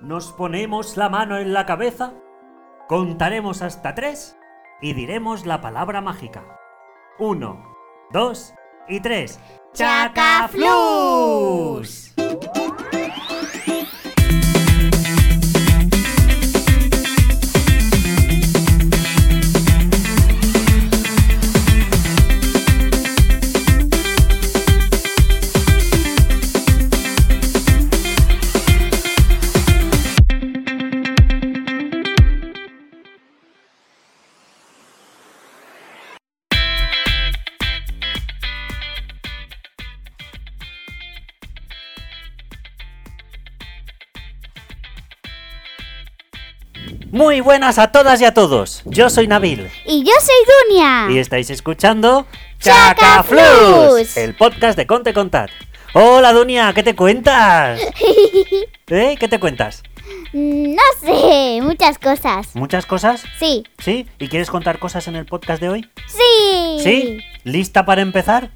Nos ponemos la mano en la cabeza, contaremos hasta tres y diremos la palabra mágica. Uno, dos y tres. ¡Chacaflus! Buenas a todas y a todos. Yo soy Nabil Y yo soy Dunia. y estáis escuchando Chacaflus. el podcast de Conte Contat. Hola Dunia, ¿qué te cuentas? ¿Eh? ¿Qué te cuentas? no sé, muchas cosas. ¿Muchas cosas? Sí. ¿Sí? ¿Y quieres contar cosas en el podcast de hoy? Sí. ¿Sí? ¿Lista para empezar?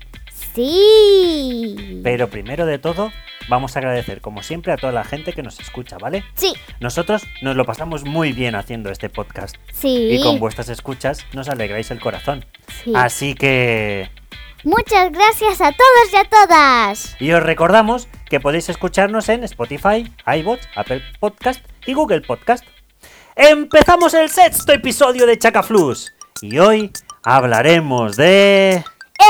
Sí. Pero primero de todo, vamos a agradecer como siempre a toda la gente que nos escucha, ¿vale? Sí. Nosotros nos lo pasamos muy bien haciendo este podcast Sí. y con vuestras escuchas nos alegráis el corazón. Sí. Así que... Muchas gracias a todos y a todas. Y os recordamos que podéis escucharnos en Spotify, iBots, Apple Podcast y Google Podcast. Empezamos el sexto episodio de Chacaflus y hoy hablaremos de...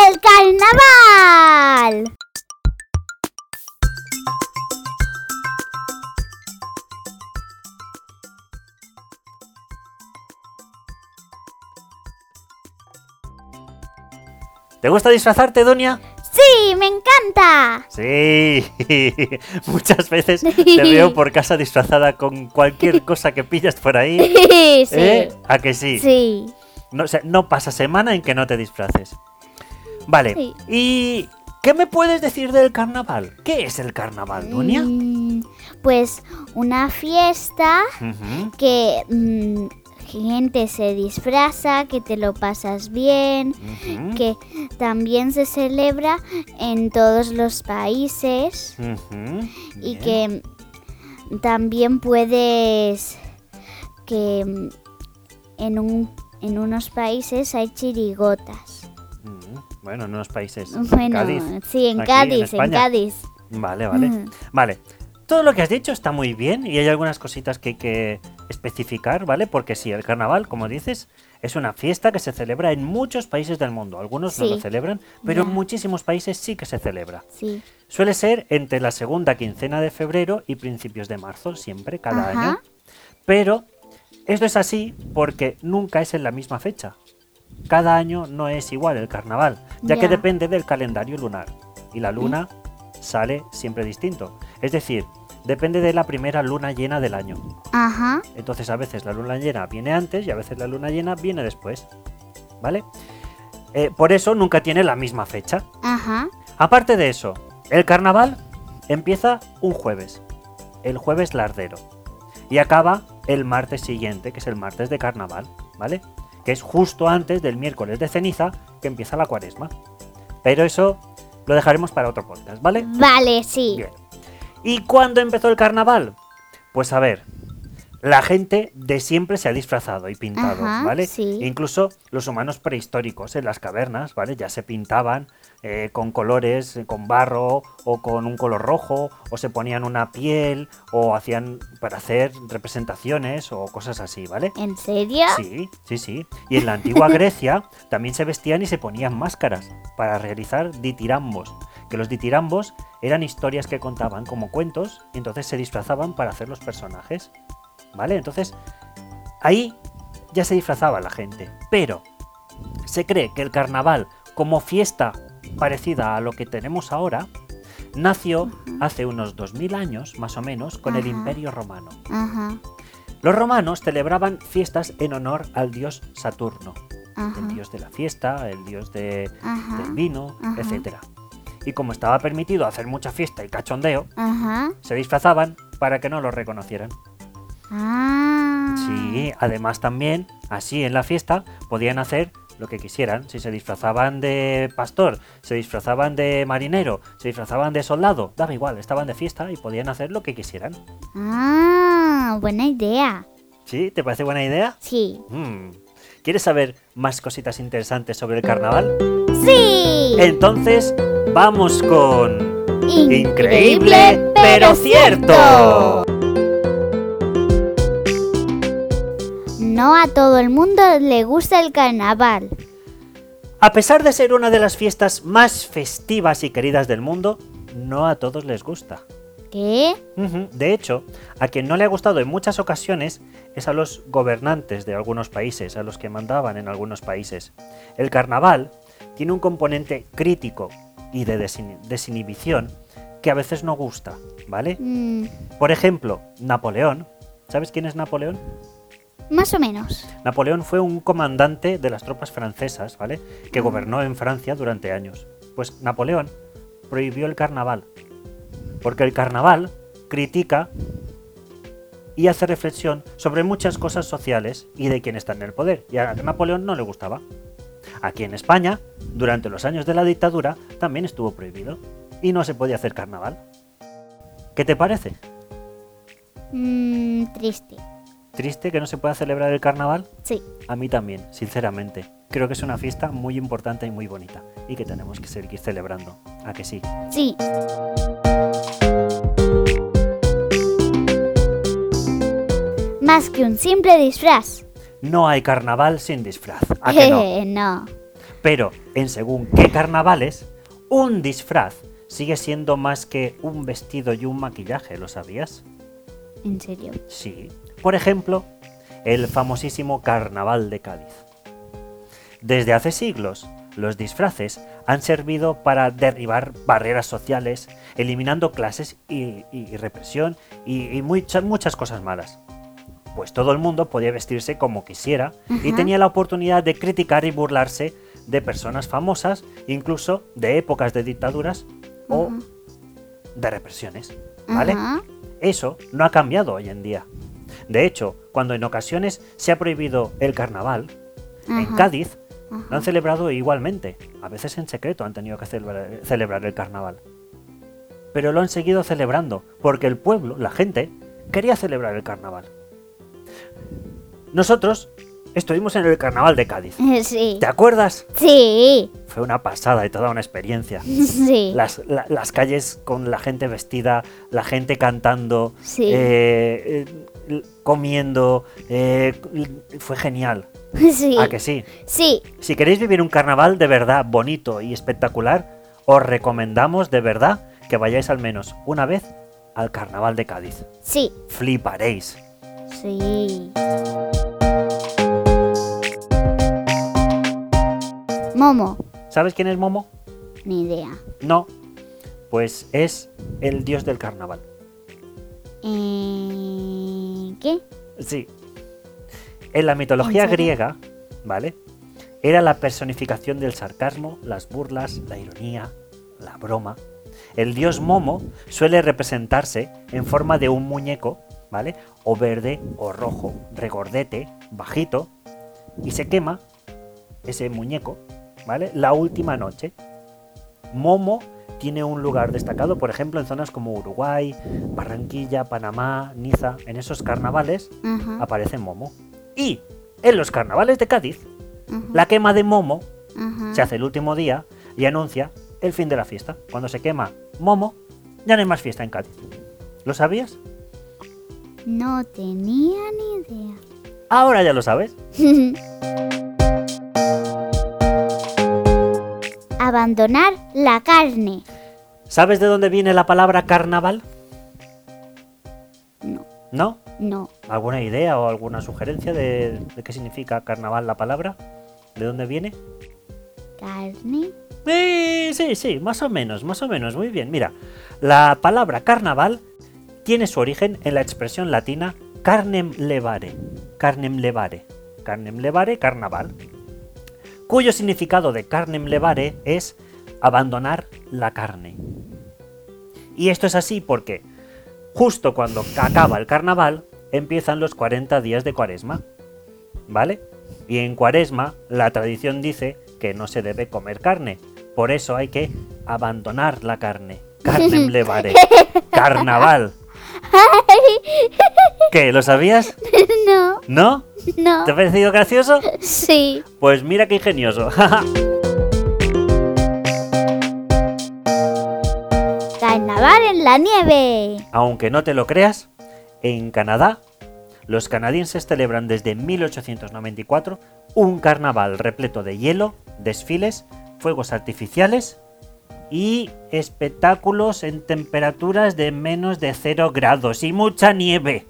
¡El carnaval! ¿Te gusta disfrazarte, Donia? ¡Sí, me encanta! Sí, muchas veces te veo por casa disfrazada con cualquier cosa que pillas por ahí. sí. ¿Eh? ¿A que sí? Sí. No, o sea, no pasa semana en que no te disfraces. Vale, Sí. ¿y qué me puedes decir del carnaval? ¿Qué es el carnaval, Dunia? Mm, pues una fiesta que mm, gente se disfraza, que te lo pasas bien, que también se celebra en todos los países y que también puedes que en un en unos países hay chirigotas. Bueno, en unos países. Bueno, Cádiz. sí, en Aquí, Cádiz, en. Cádiz. Vale, vale. Vale. Todo lo que has dicho está muy bien y hay algunas cositas que hay que especificar, ¿vale? Porque sí, el carnaval, como dices, es una fiesta que se celebra en muchos países del mundo. Algunos no lo celebran, pero en muchísimos países sí que se celebra. Sí. Suele ser entre la segunda quincena de febrero y principios de marzo, siempre, cada Ajá. año. Pero esto es así porque nunca es en la misma fecha. Cada año no es igual el carnaval, ya que depende del calendario lunar. Y la luna sale siempre distinto. Es decir, depende de la primera luna llena del año. Ajá. Entonces a veces la luna llena viene antes y a veces la luna llena viene después. ¿Vale? Eh, por eso nunca tiene la misma fecha. Ajá. Aparte de eso, el carnaval empieza un jueves, el jueves lardero, y acaba el martes siguiente, que es el martes de carnaval, ¿vale? Que es justo antes del miércoles de ceniza, que empieza la cuaresma. Pero eso lo dejaremos para otro podcast, ¿vale? Vale, sí. Bien. ¿Y cuándo empezó el carnaval? Pues a ver, la gente de siempre se ha disfrazado y pintado, Ajá, ¿vale? sí. Incluso los humanos prehistóricos en las cavernas, ¿vale? Ya se pintaban eh, con colores, eh, con barro o con un color rojo, o se ponían una piel, o hacían para hacer representaciones o cosas así, ¿vale? ¿En serio? Sí, sí, sí. Y en la antigua Grecia también se vestían y se ponían máscaras para realizar ditirambos. Que los ditirambos eran historias que contaban como cuentos y entonces se disfrazaban para hacer los personajes. ¿Vale? Entonces, ahí ya se disfrazaba la gente. Pero se cree que el carnaval, como fiesta parecida a lo que tenemos ahora, nació hace unos 2000 años, más o menos, con el. Imperio Romano. Ajá. Los romanos celebraban fiestas en honor al dios Saturno, Ajá. el dios de la fiesta, el dios de- del vino, etc. Y como estaba permitido hacer mucha fiesta y cachondeo, Ajá. se disfrazaban para que no los reconocieran. Ah. Sí, además también, así en la fiesta, podían hacer lo que quisieran. Si se disfrazaban de pastor, se disfrazaban de marinero, se disfrazaban de soldado, daba igual, estaban de fiesta y podían hacer lo que quisieran. Ah, buena idea. ¿Sí? ¿Te parece buena idea? Sí. Mm. ¿Quieres saber más cositas interesantes sobre el carnaval? ¡Sí! Entonces, vamos con... Increíble, pero cierto. No a todo el mundo le gusta el carnaval. A pesar de ser una de las fiestas más festivas y queridas del mundo, no a todos les gusta. ¿Qué? De hecho, a quien no le ha gustado en muchas ocasiones es a los gobernantes de algunos países, a los que mandaban en algunos países. El carnaval tiene un componente crítico y de desin- desinhibición que a veces no gusta, ¿vale? Mm, Por ejemplo, Napoleón. ¿Sabes quién es Napoleón? más o menos. Napoleón fue un comandante de las tropas francesas, ¿vale? Que gobernó en Francia durante años. Pues Napoleón prohibió el carnaval. Porque el carnaval critica y hace reflexión sobre muchas cosas sociales y de quién está en el poder. Y a Napoleón no le gustaba. Aquí en España, durante los años de la dictadura, también estuvo prohibido. Y no se podía hacer carnaval. ¿Qué te parece? Mm, triste. ¿Triste que no se pueda celebrar el carnaval? Sí. A mí también, sinceramente. Creo que es una fiesta muy importante y muy bonita y que tenemos que seguir celebrando. ¿A que sí? Sí. Más que un simple disfraz. No hay carnaval sin disfraz. ¿A que no? no. Pero en según qué carnavales, un disfraz sigue siendo más que un vestido y un maquillaje, ¿lo sabías? En serio. Sí. Por ejemplo, el famosísimo Carnaval de Cádiz. Desde hace siglos, los disfraces han servido para derribar barreras sociales, eliminando clases y, y- y represión y, y muchas, muchas cosas malas. Pues todo el mundo podía vestirse como quisiera y tenía la oportunidad de criticar y burlarse de personas famosas, incluso de épocas de dictaduras o de represiones. ¿Vale? Eso no ha cambiado hoy en día. De hecho, cuando en ocasiones se ha prohibido el carnaval, en Ajá. Lo han celebrado igualmente. A veces en secreto han tenido que celebrar, celebrar el carnaval. Pero lo han seguido celebrando porque el pueblo, la gente, quería celebrar el carnaval. Nosotros estuvimos en el carnaval de Cádiz. Sí. ¿Te acuerdas? Sí. Fue una pasada y toda una experiencia. Sí. Las, la- las calles con la gente vestida, la gente cantando, Sí. eh, eh, comiendo. eh, fue genial. Sí. ¿A que sí? Sí. Si queréis vivir un carnaval de verdad bonito y espectacular, os recomendamos de verdad que vayáis al menos una vez al carnaval de Cádiz. Sí. Fliparéis. Sí. Momo. ¿Sabes quién es Momo? Ni idea. No. Pues es el dios del carnaval. Eh, ¿Qué? Sí. En la mitología griega, ¿vale? Era la personificación del sarcasmo, las burlas, la ironía, la broma. El dios Momo suele representarse en forma de un muñeco, ¿vale? O verde o rojo, regordete, bajito, y se quema ese muñeco, ¿vale? La última noche. Momo tiene un lugar destacado, por ejemplo, en zonas como Uruguay, Barranquilla, Panamá, Niza. En esos carnavales aparece Momo. Y en los carnavales de Cádiz, la quema de Momo se hace el último día y anuncia el fin de la fiesta. Cuando se quema Momo, ya no hay más fiesta en Cádiz. ¿Lo sabías? No tenía ni idea. Ahora ya lo sabes. Abandonar la carne. ¿Sabes de dónde viene la palabra carnaval? No, ¿No? no. ¿Alguna idea o alguna sugerencia de, de qué significa carnaval la palabra? ¿De dónde viene? Carne. Eh, sí, sí, más o menos, más o menos, muy bien. Mira, la palabra carnaval tiene su origen en la expresión latina carnem levare, carnem levare, carnem levare, carnaval, cuyo significado de carnem levare es abandonar la carne. Y esto es así porque justo cuando acaba el carnaval empiezan los 40 días de cuaresma, ¿vale? Y en cuaresma, la tradición dice que no se debe comer carne. Por eso hay que abandonar la carne. Carnem levare. Carnaval. ¿Qué? ¿Lo sabías? No, ¿No? no. ¿Te ha parecido gracioso? Sí. Pues mira qué ingenioso. Carnaval en la nieve. Aunque no te lo creas, en Canadá, los canadienses celebran desde 1894 un carnaval repleto de hielo, desfiles, fuegos artificiales y espectáculos en temperaturas de menos de 0 grados y mucha nieve.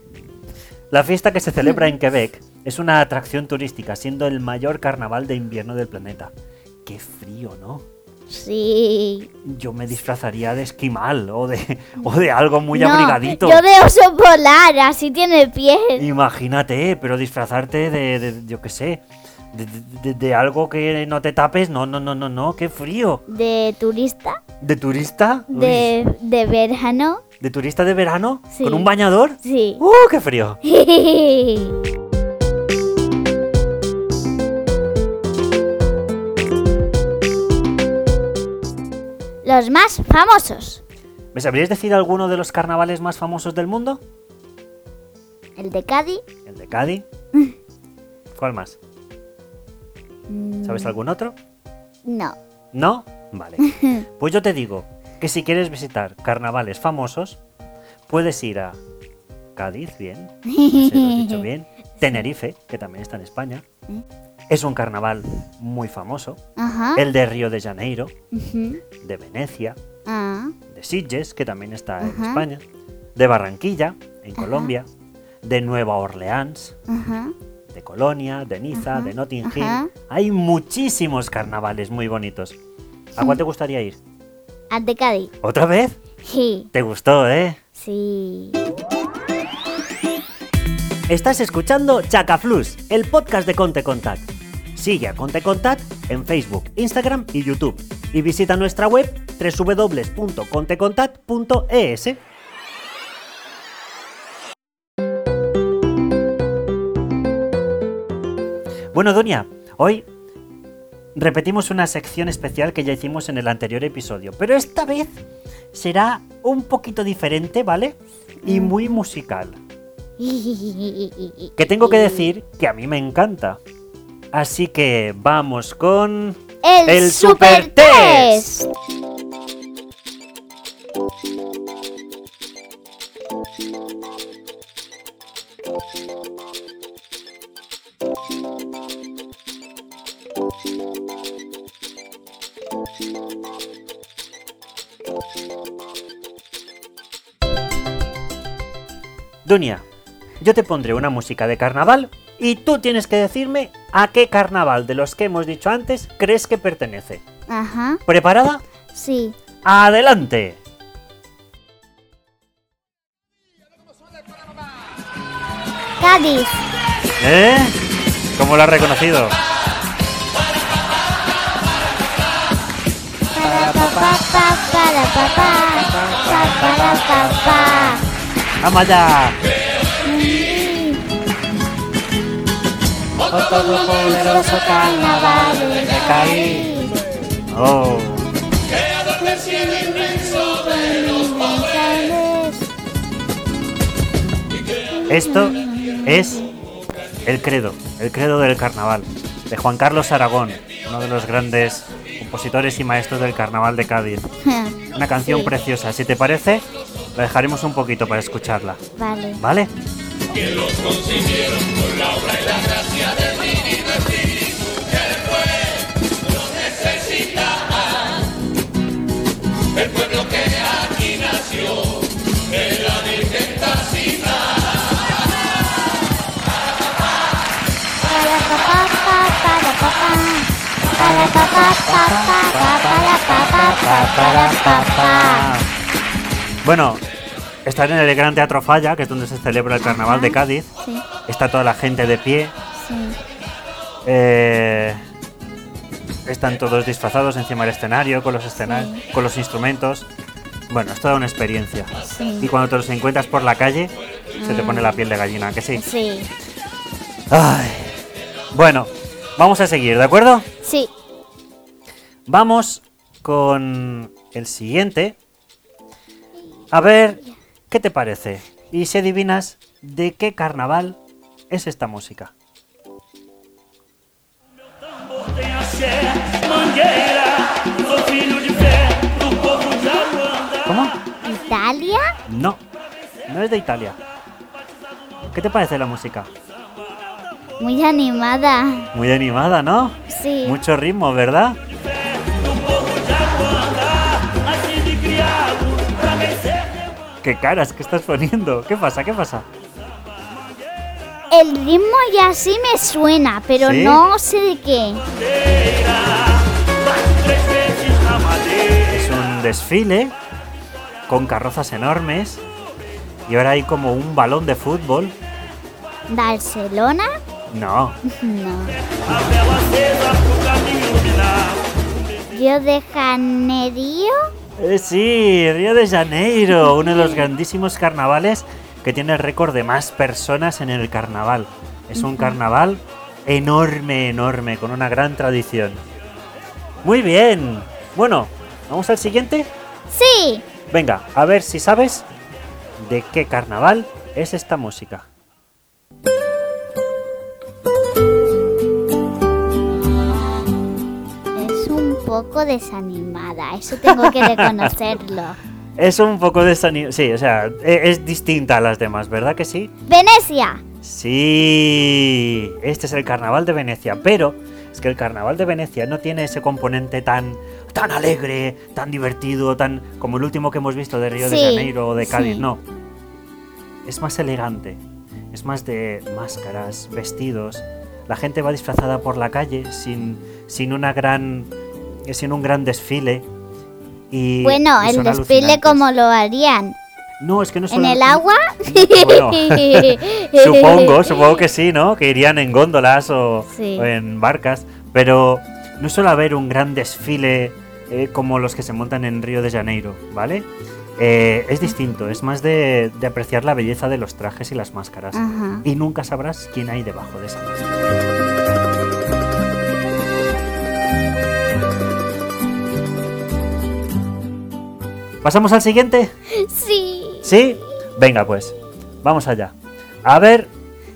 La fiesta que se celebra en Quebec es una atracción turística, siendo el mayor carnaval de invierno del planeta. Qué frío, ¿no? Sí. Yo me disfrazaría de esquimal o de, o de algo muy No, abrigadito. Yo de oso polar, así tiene piel. Imagínate, pero disfrazarte de, de- yo qué sé, de, de- de algo que no te tapes, no, no, no, no, no, qué frío. De turista, ¿De turista? Uy, de, de verano. ¿De turista de verano? Sí. ¿Con un bañador? Sí. ¡Uh, qué frío! Los más famosos. ¿Me sabríais decir alguno de los carnavales más famosos del mundo? El de Cádiz. El de Cádiz. ¿Cuál más? Mm, ¿Sabes algún otro? No. ¿No? Vale. Pues yo te digo que si quieres visitar carnavales famosos, puedes ir a Cádiz, bien. Lo he dicho bien. Tenerife, que también está en España. Es un carnaval muy famoso. Ajá. El de Río de Janeiro, de Venecia, Ah. de Sitges, que también está en. España, de Barranquilla, en. Colombia, de Nueva Orleans. De Colonia, de Niza, Ajá. de Notting Hill. Ajá. Hay muchísimos carnavales muy bonitos. ¿A cuál te gustaría ir? Al de Cádiz. ¿Otra vez? Sí. ¿Te gustó, eh? Sí. Estás escuchando Chacaflus, el podcast de Conte Contact. Sigue a Conte Contact en Facebook, Instagram y YouTube. Y visita nuestra web www.contecontact.es. Bueno, Doña, hoy repetimos una sección especial que ya hicimos en el anterior episodio, pero esta vez será un poquito diferente, ¿vale? Y muy musical. Que tengo que decir que a mí me encanta. Así que vamos con... El, El Super Super Test. Dunia, yo te pondré una música de carnaval y tú tienes que decirme a qué carnaval de los que hemos dicho antes crees que pertenece. Ajá. ¿Preparada? Sí. ¡Adelante! Cádiz. ¿Eh? ¿Cómo lo has reconocido? Para papá, pa, para papá, pa, para papá. ¡Vamos allá! Otro poderoso carnaval de Cádiz. ¡Oh! Esto es el credo, el credo del carnaval, de Juan Carlos Aragón, uno de los grandes compositores y maestros del carnaval de Cádiz. Una canción Sí. preciosa, si te parece, la dejaremos un poquito para escucharla, Vale. ¿vale? Para papá, pa, para papá. Para papá, pa, pa, pa, para papá, pa, para papá. Bueno, estar en el Gran Teatro Falla, que es donde se celebra el carnaval de Cádiz, Sí, está toda la gente de pie, sí. eh, están todos disfrazados encima del escenario, con los, escenarios, con los instrumentos. Bueno, es toda una experiencia. Sí. Y cuando te los encuentras por la calle, se te pone la piel de gallina, ¿que sí? Sí. Ay. Bueno, vamos a seguir, ¿de acuerdo? Sí. Vamos con el siguiente. A ver, ¿qué te parece? Y si adivinas de qué carnaval es esta música. ¿Cómo? ¿Italia? No, no es de Italia. ¿Qué te parece la música? Muy animada. Muy animada, ¿no? Sí. Mucho ritmo, ¿verdad? ¿Qué caras que estás poniendo? ¿Qué pasa? ¿Qué pasa? El ritmo ya sí me suena, pero ¿Sí? no sé de qué. Es un desfile con carrozas enormes y ahora hay como un balón de fútbol. ¿Barcelona? No, No. ¿Río de Janeiro? Eh, sí, Río de Janeiro, uno de los grandísimos carnavales que tiene el récord de más personas en el carnaval. Es un carnaval enorme, enorme, con una gran tradición. Muy bien. Bueno, ¿vamos al siguiente? Sí. Venga, a ver si sabes de qué carnaval es esta música. Poco desanimada, eso tengo que reconocerlo. Es un poco desanimado. Sí, o sea, e- es distinta a las demás, ¿verdad que sí? Venecia. Sí, este es el carnaval de Venecia, pero es que el carnaval de Venecia no tiene ese componente tan tan alegre, tan divertido, tan como el último que hemos visto de Río de Sí, Janeiro o de Cádiz, sí. no. Es más elegante, es más de máscaras, vestidos. La gente va disfrazada por la calle sin sin una gran sin un gran desfile y Bueno, y el desfile como lo harían. No, es que no ¿En el agua? Bueno, supongo, supongo que sí, ¿no? Que irían en góndolas o, Sí. o en barcas. Pero no suele haber un gran desfile eh, como los que se montan en Río de Janeiro, ¿vale? Eh, es distinto, es más de, de apreciar la belleza de los trajes y las máscaras. Ajá. Y nunca sabrás quién hay debajo de esa máscara. ¿Pasamos al siguiente? Sí. ¿Sí? Venga, pues, vamos allá. A ver,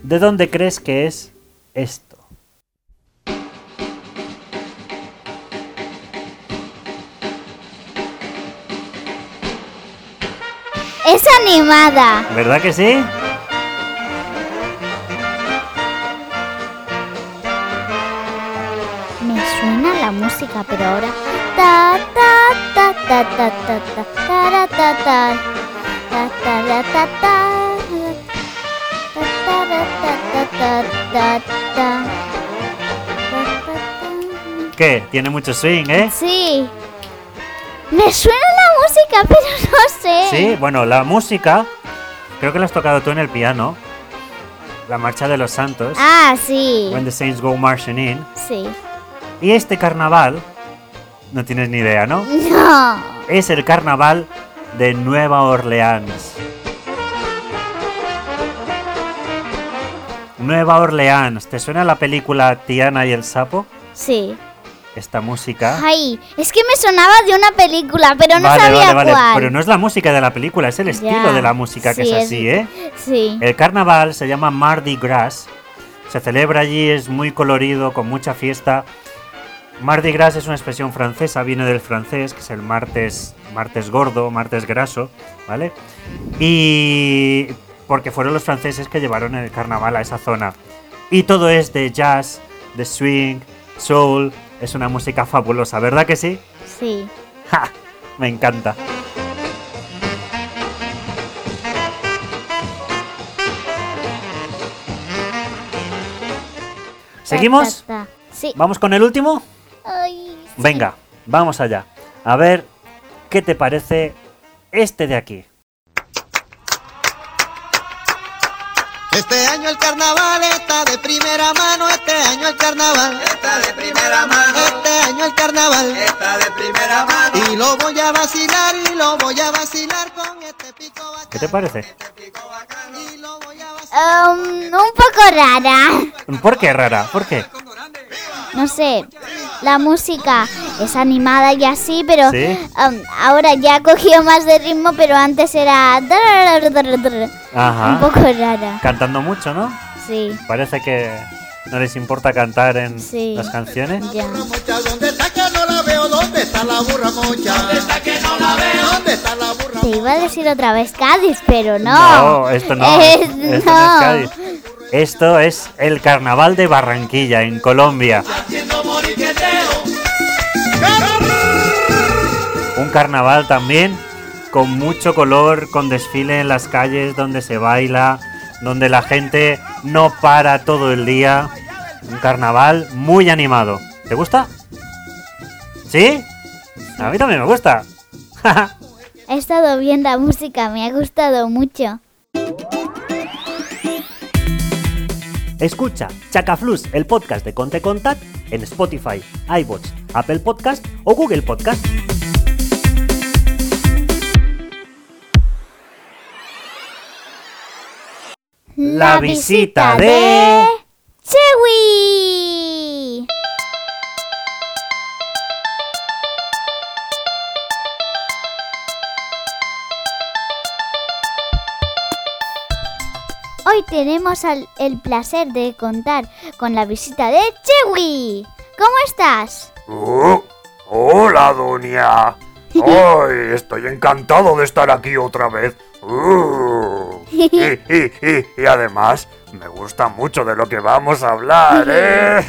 ¿de dónde crees que es esto? Es animada. ¿Verdad que sí? Me suena la música, pero ahora. Ta ta ta ta ta ta ta ¿Qué? Tiene mucho swing, ¿eh? Sí. Me suena la música, pero no sé. Sí, bueno, la música, creo que la has tocado tú en el piano. La marcha de los santos. Ah, sí. When the Saints Go Marching In. Sí. Y este carnaval, no tienes ni idea, ¿no? No. Es el carnaval de Nueva Orleans. Nueva Orleans, ¿te suena la película Tiana y el sapo? Sí. Esta música. Ay, es que me sonaba de una película, pero no vale, sabía vale, vale. cuál. Pero no es la música de la película, es el estilo Ya, de la música que sí, es es- así, ¿eh? Sí. El carnaval se llama Mardi Gras. Se celebra allí, es muy colorido, con mucha fiesta. Mardi Gras es una expresión francesa, viene del francés, que es el martes, martes gordo, martes graso, ¿vale? Y porque fueron los franceses que llevaron el carnaval a esa zona. Y todo es de jazz, de swing, soul, es una música fabulosa, ¿verdad que sí? Sí. ¡Ja! Me encanta. ¿Seguimos? Sí. ¿Vamos con el último? Ay, sí. Venga, vamos allá. A ver, ¿qué te parece este de aquí? Este año el carnaval está de primera mano, este año el carnaval Está de primera mano, Este año el carnaval está de primera mano. Y lo voy a vacilar y lo voy a vacilar con este pico bacano ¿Qué te parece? Y lo voy a vacilar Um, un poco rara. ¿Por qué rara? ¿Por qué? No sé, la música es animada y así, pero Sí. um, ahora ya ha cogido más de ritmo, pero antes era un Ajá. poco rara. Cantando mucho, ¿no? Sí, Parece que no les importa cantar en Sí. las canciones. ya. Burra mocha, ¿dónde está que no la veo? ¿Dónde está la burra mocha? ¿Dónde está que no la veo? ¿Dónde está la burra Te iba a decir otra vez Cádiz, pero no. No, esto no. Es- esto no es no. Cádiz. Esto es el carnaval de Barranquilla, en Colombia. Un carnaval también con mucho color, con desfile en las calles donde se baila, donde la gente no para todo el día. Un carnaval muy animado. ¿Te gusta? ¿Sí? A mí también me gusta. He estado bien la música, me ha gustado mucho. Escucha Chacaflus, el podcast de Conte Contact, en Spotify, iBots, Apple Podcast o Google Podcast. La visita de- Chewi. Tenemos al- el placer de contar con la visita de Chewi. ¿Cómo estás? Oh, hola, Dunia. Ay, estoy encantado de estar aquí otra vez. Uh, y, y- y- y además, me gusta mucho de lo que vamos a hablar, ¿eh?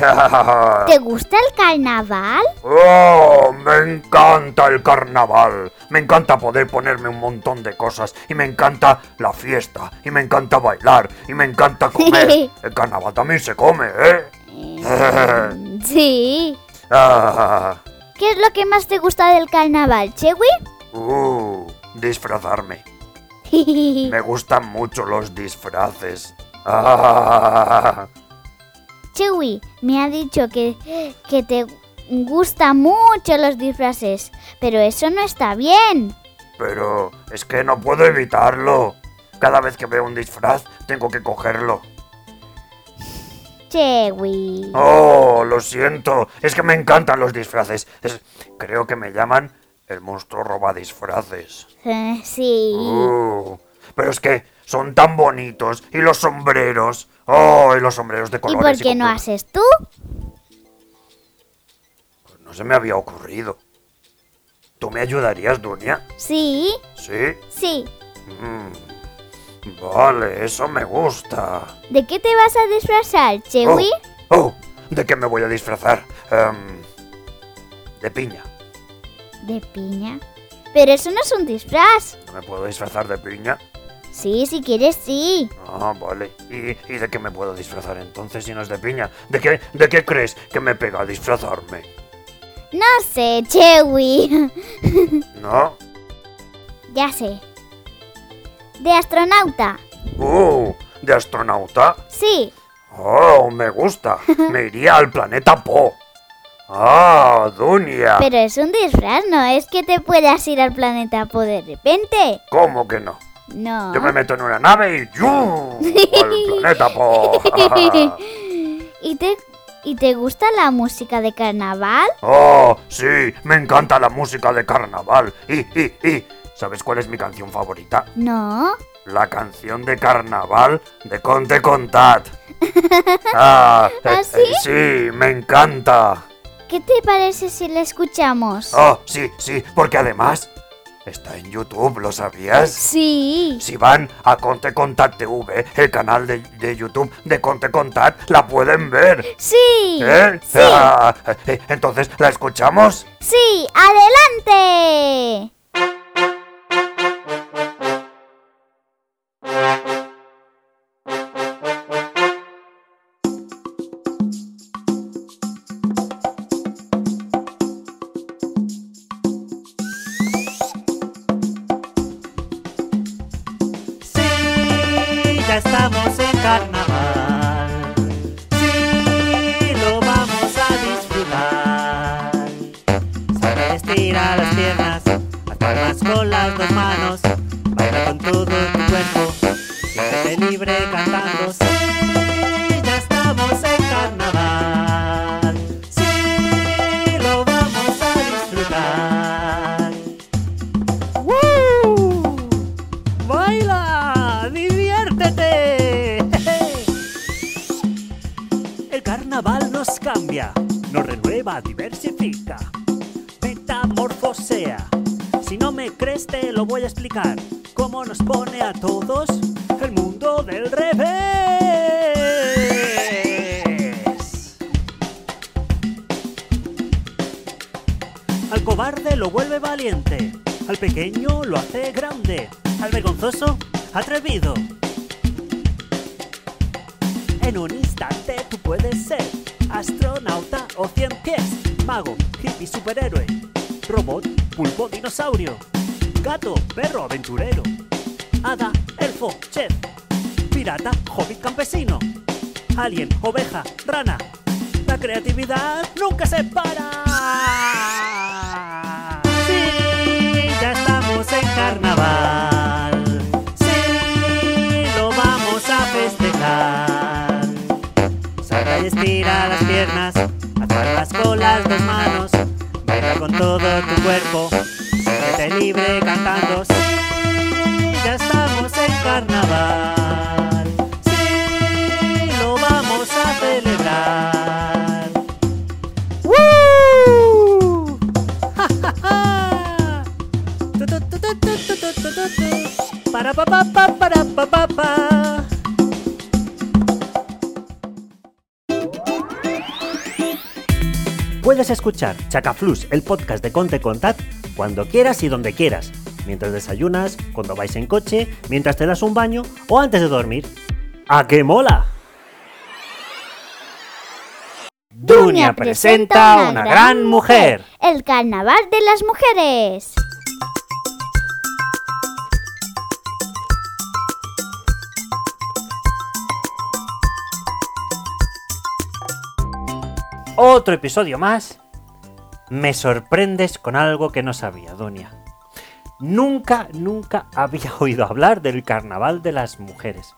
¿Te gusta el carnaval? Oh, me encanta el carnaval. Me encanta poder ponerme un montón de cosas. Y me encanta la fiesta. Y me encanta bailar. Y me encanta comer. El carnaval también se come, ¿eh? Sí. Ah, ¿Qué es lo que más te gusta del carnaval, Chewi? uh, disfrazarme. Me gustan mucho los disfraces. Ah, Chewi, me ha dicho que, que te gustan mucho los disfraces, pero eso no está bien. pero es que no puedo evitarlo. Cada vez que veo un disfraz, tengo que cogerlo. Chewi. Oh, lo siento. Es que me encantan los disfraces. Es- creo que me llaman el monstruo roba disfraces. Sí. Uh, pero es que son tan bonitos. Y los sombreros. Oh, y los sombreros de ¿Y colores. por qué no haces tú? No se me había ocurrido. ¿Tú me ayudarías, Dunia? Sí, ¿Sí? sí. Mm, Vale, eso me gusta. ¿De qué te vas a disfrazar, Chewi? Oh, oh, ¿de qué me voy a disfrazar? Em, de piña. De piña. Pero eso no es un disfraz. ¿No me puedo disfrazar de piña? Sí, si quieres, sí. Ah, vale. ¿Y, y de qué me puedo disfrazar entonces si no es de piña? ¿De qué, ¿De qué crees que me pega disfrazarme? No sé, Chewi. ¿No? ya sé. De astronauta. Uh, ¿de astronauta? Sí. Oh, me gusta. Me iría al planeta Po. Ah, Dunia. Pero es un disfraz, no es que te puedas ir al planeta Po de repente. ¿Cómo que no? No. Yo me meto en una nave y ¡yu! al planeta Po. ¿Y te, ¿Y te gusta la música de carnaval? oh, sí, me encanta la música de carnaval. Y, y, y, ¿sabes cuál es mi canción favorita? No. La canción de carnaval de Conte Contat. Ah, eh, ¿Ah, sí? eh, sí, me encanta. ¿Qué te parece si la escuchamos? Oh, sí, sí, porque además está en YouTube, ¿lo sabías? Sí. Si van a Conte Contat TV, el canal de, de YouTube de Conte Contat, la pueden ver. Sí. ¿Eh? Sí. Ah, eh, entonces, ¿la escuchamos? Sí. Adelante. Sabe estirar las piernas, palmas con las dos manos. Baila con todo tu cuerpo. Siéntete libre cantando. Sí, ya estamos en carnaval. Sí, lo vamos a disfrutar. ¡Woo! ¡Baila! ¡Diviértete! El carnaval nos cambia, nos renueva, diversifica, te lo voy a explicar, cómo nos pone a todos el mundo del revés. Al cobarde lo vuelve valiente, al pequeño lo hace grande, al vergonzoso atrevido. En un instante tú puedes ser astronauta o cien pies, mago, hippie, superhéroe, robot, pulpo, dinosaurio, gato, perro, aventurero, hada, elfo, chef, pirata, hobbit, campesino, alien, oveja, rana. La creatividad nunca se para. Sí, ya estamos en carnaval. Sí, lo vamos a festejar. Salta y estira las piernas, las con las manos, baila con todo tu cuerpo, libre cantando. Sí, ya estamos en carnaval. Sí, lo vamos a celebrar. ¡Woo! ¡Ja, ja, ja! Para pa pa pa para pa pa pa. Puedes escuchar Chacaflus, el podcast de Conte Contat cuando quieras y donde quieras. Mientras desayunas, cuando vais en coche, mientras te das un baño o antes de dormir. ¡A qué mola! Dunia presenta una gran mujer. El carnaval de las mujeres. Otro episodio más. Me sorprendes con algo que no sabía, Dunia. Nunca, nunca había oído hablar del carnaval de las mujeres.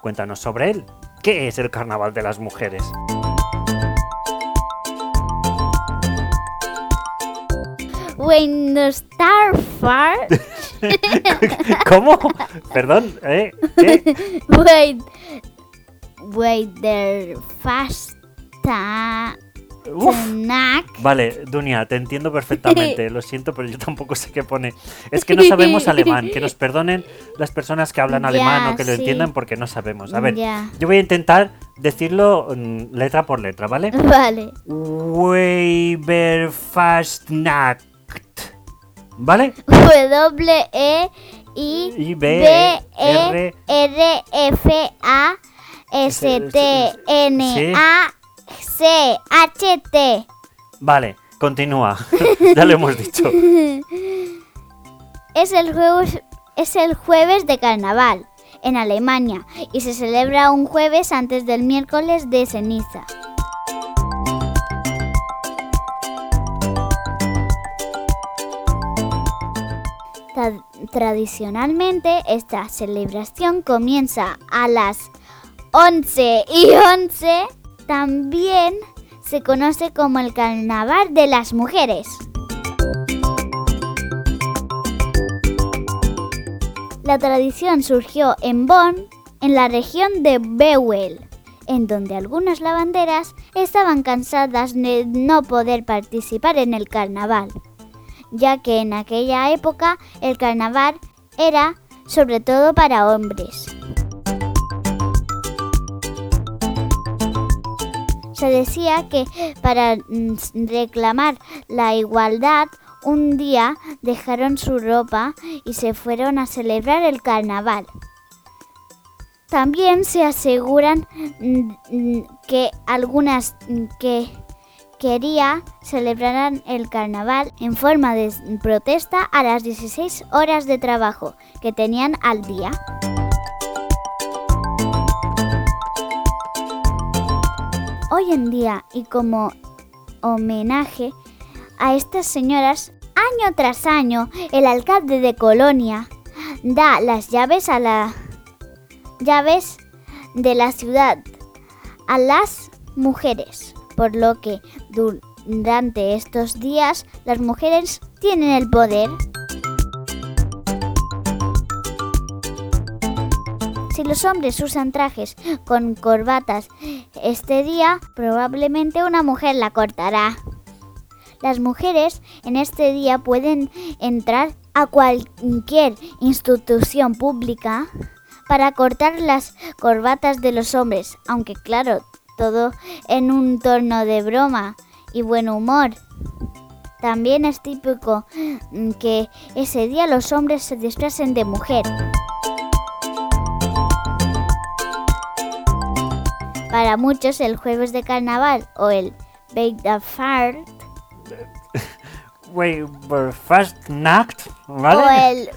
Cuéntanos sobre él. ¿Qué es el carnaval de las mujeres? When the star ¿Cómo? Perdón, ¿eh? Wait, wait there fasta Uf. Vale, Dunia, te entiendo perfectamente. Lo siento, pero yo tampoco sé qué pone. Es que no sabemos alemán. Que nos perdonen las personas que hablan Ya, alemán o que lo sí. entiendan porque no sabemos. A ver, Ya. yo voy a intentar decirlo mm, letra por letra, ¿vale? Vale. ¿Vale? W E I B B E R F A S T N A C H T. Vale, continúa. ya lo hemos dicho. Es el jueves es el jueves de carnaval en Alemania y se celebra un jueves antes del miércoles de ceniza. Tra- tradicionalmente esta celebración comienza a las 11 y 11. También se conoce como el carnaval de las mujeres. La tradición surgió en Bonn, en la región de Beuel, en donde algunas lavanderas estaban cansadas de no poder participar en el carnaval, ya que en aquella época el carnaval era sobre todo para hombres. Se decía que para mm, reclamar la igualdad, un día dejaron su ropa y se fueron a celebrar el carnaval. También se aseguran mm, mm, que algunas que quería celebraran el carnaval en forma de protesta a las 16 horas de trabajo que tenían al día. Hoy en día y como homenaje a estas señoras, año tras año el alcalde de Colonia da las llaves a la llaves de la ciudad a las mujeres, por lo que du- durante estos días las mujeres tienen el poder. Si los hombres usan trajes con corbatas este día, probablemente una mujer la cortará. Las mujeres en este día pueden entrar a cualquier institución pública para cortar las corbatas de los hombres, aunque claro, todo en un tono de broma y buen humor. También es típico mm, que ese día los hombres se disfracen de mujer. Para muchos el jueves de carnaval o el Fast Nacht, o el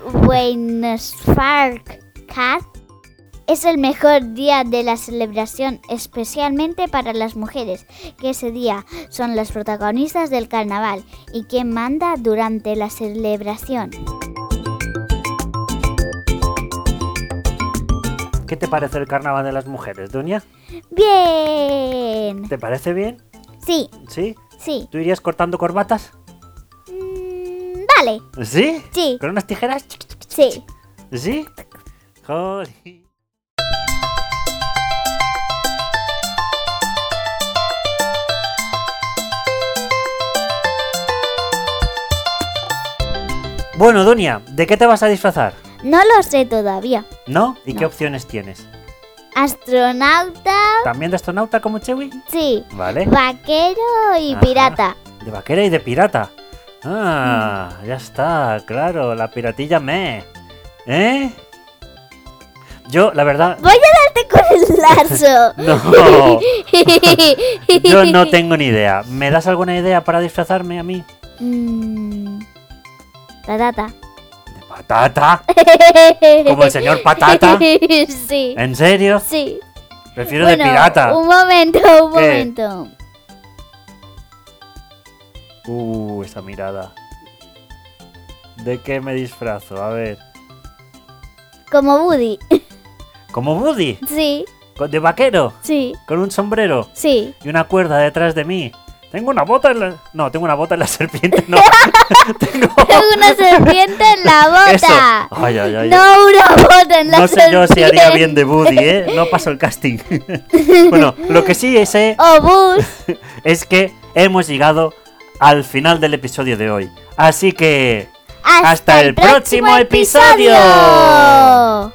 es el mejor día de la celebración, especialmente para las mujeres, que ese día son las protagonistas del carnaval y quien manda durante la celebración. ¿Qué te parece el carnaval de las mujeres, Dunia? Bien. ¿Te parece bien? Sí, ¿Sí? sí. ¿Tú irías cortando corbatas? Mm, vale, ¿Sí? Sí. ¿Con unas tijeras? sí. ¿Sí? Joder. Bueno, Dunia, ¿de qué te vas a disfrazar? No lo sé todavía. ¿No? ¿Y qué opciones tienes? Astronauta, ¿También de astronauta como Chewie? sí. Vale. Vaquero y Ajá. pirata. De vaquera y de pirata. Ah, ya está, claro, la piratilla me. ¿Eh? Yo, la verdad, Voy a darte con el lazo. no. Yo no tengo ni idea. ¿Me das alguna idea para disfrazarme a mí? Mm, patata. ¿De patata? ¿Como el señor Patata? sí. ¿En serio? Sí. Prefiero Bueno, de pirata. Un momento, un ¿Qué? momento. Uh, esa mirada. ¿De qué me disfrazo? A ver. Como Woody. ¿Como Woody? Sí, ¿Con- ¿De vaquero? sí, ¿Con un sombrero? sí. y una cuerda detrás de mí. Tengo una bota en la... No, tengo una bota en la serpiente, no. tengo... Tengo una serpiente en la bota. Eso. Ay, ay, ay. No una bota en la No sé yo si haría serpiente. bien de Woody, ¿eh? No paso el casting. bueno, lo que sí sé O bus. es que hemos llegado al final del episodio de hoy. Así que... Hasta, Hasta el próximo episodio. episodio.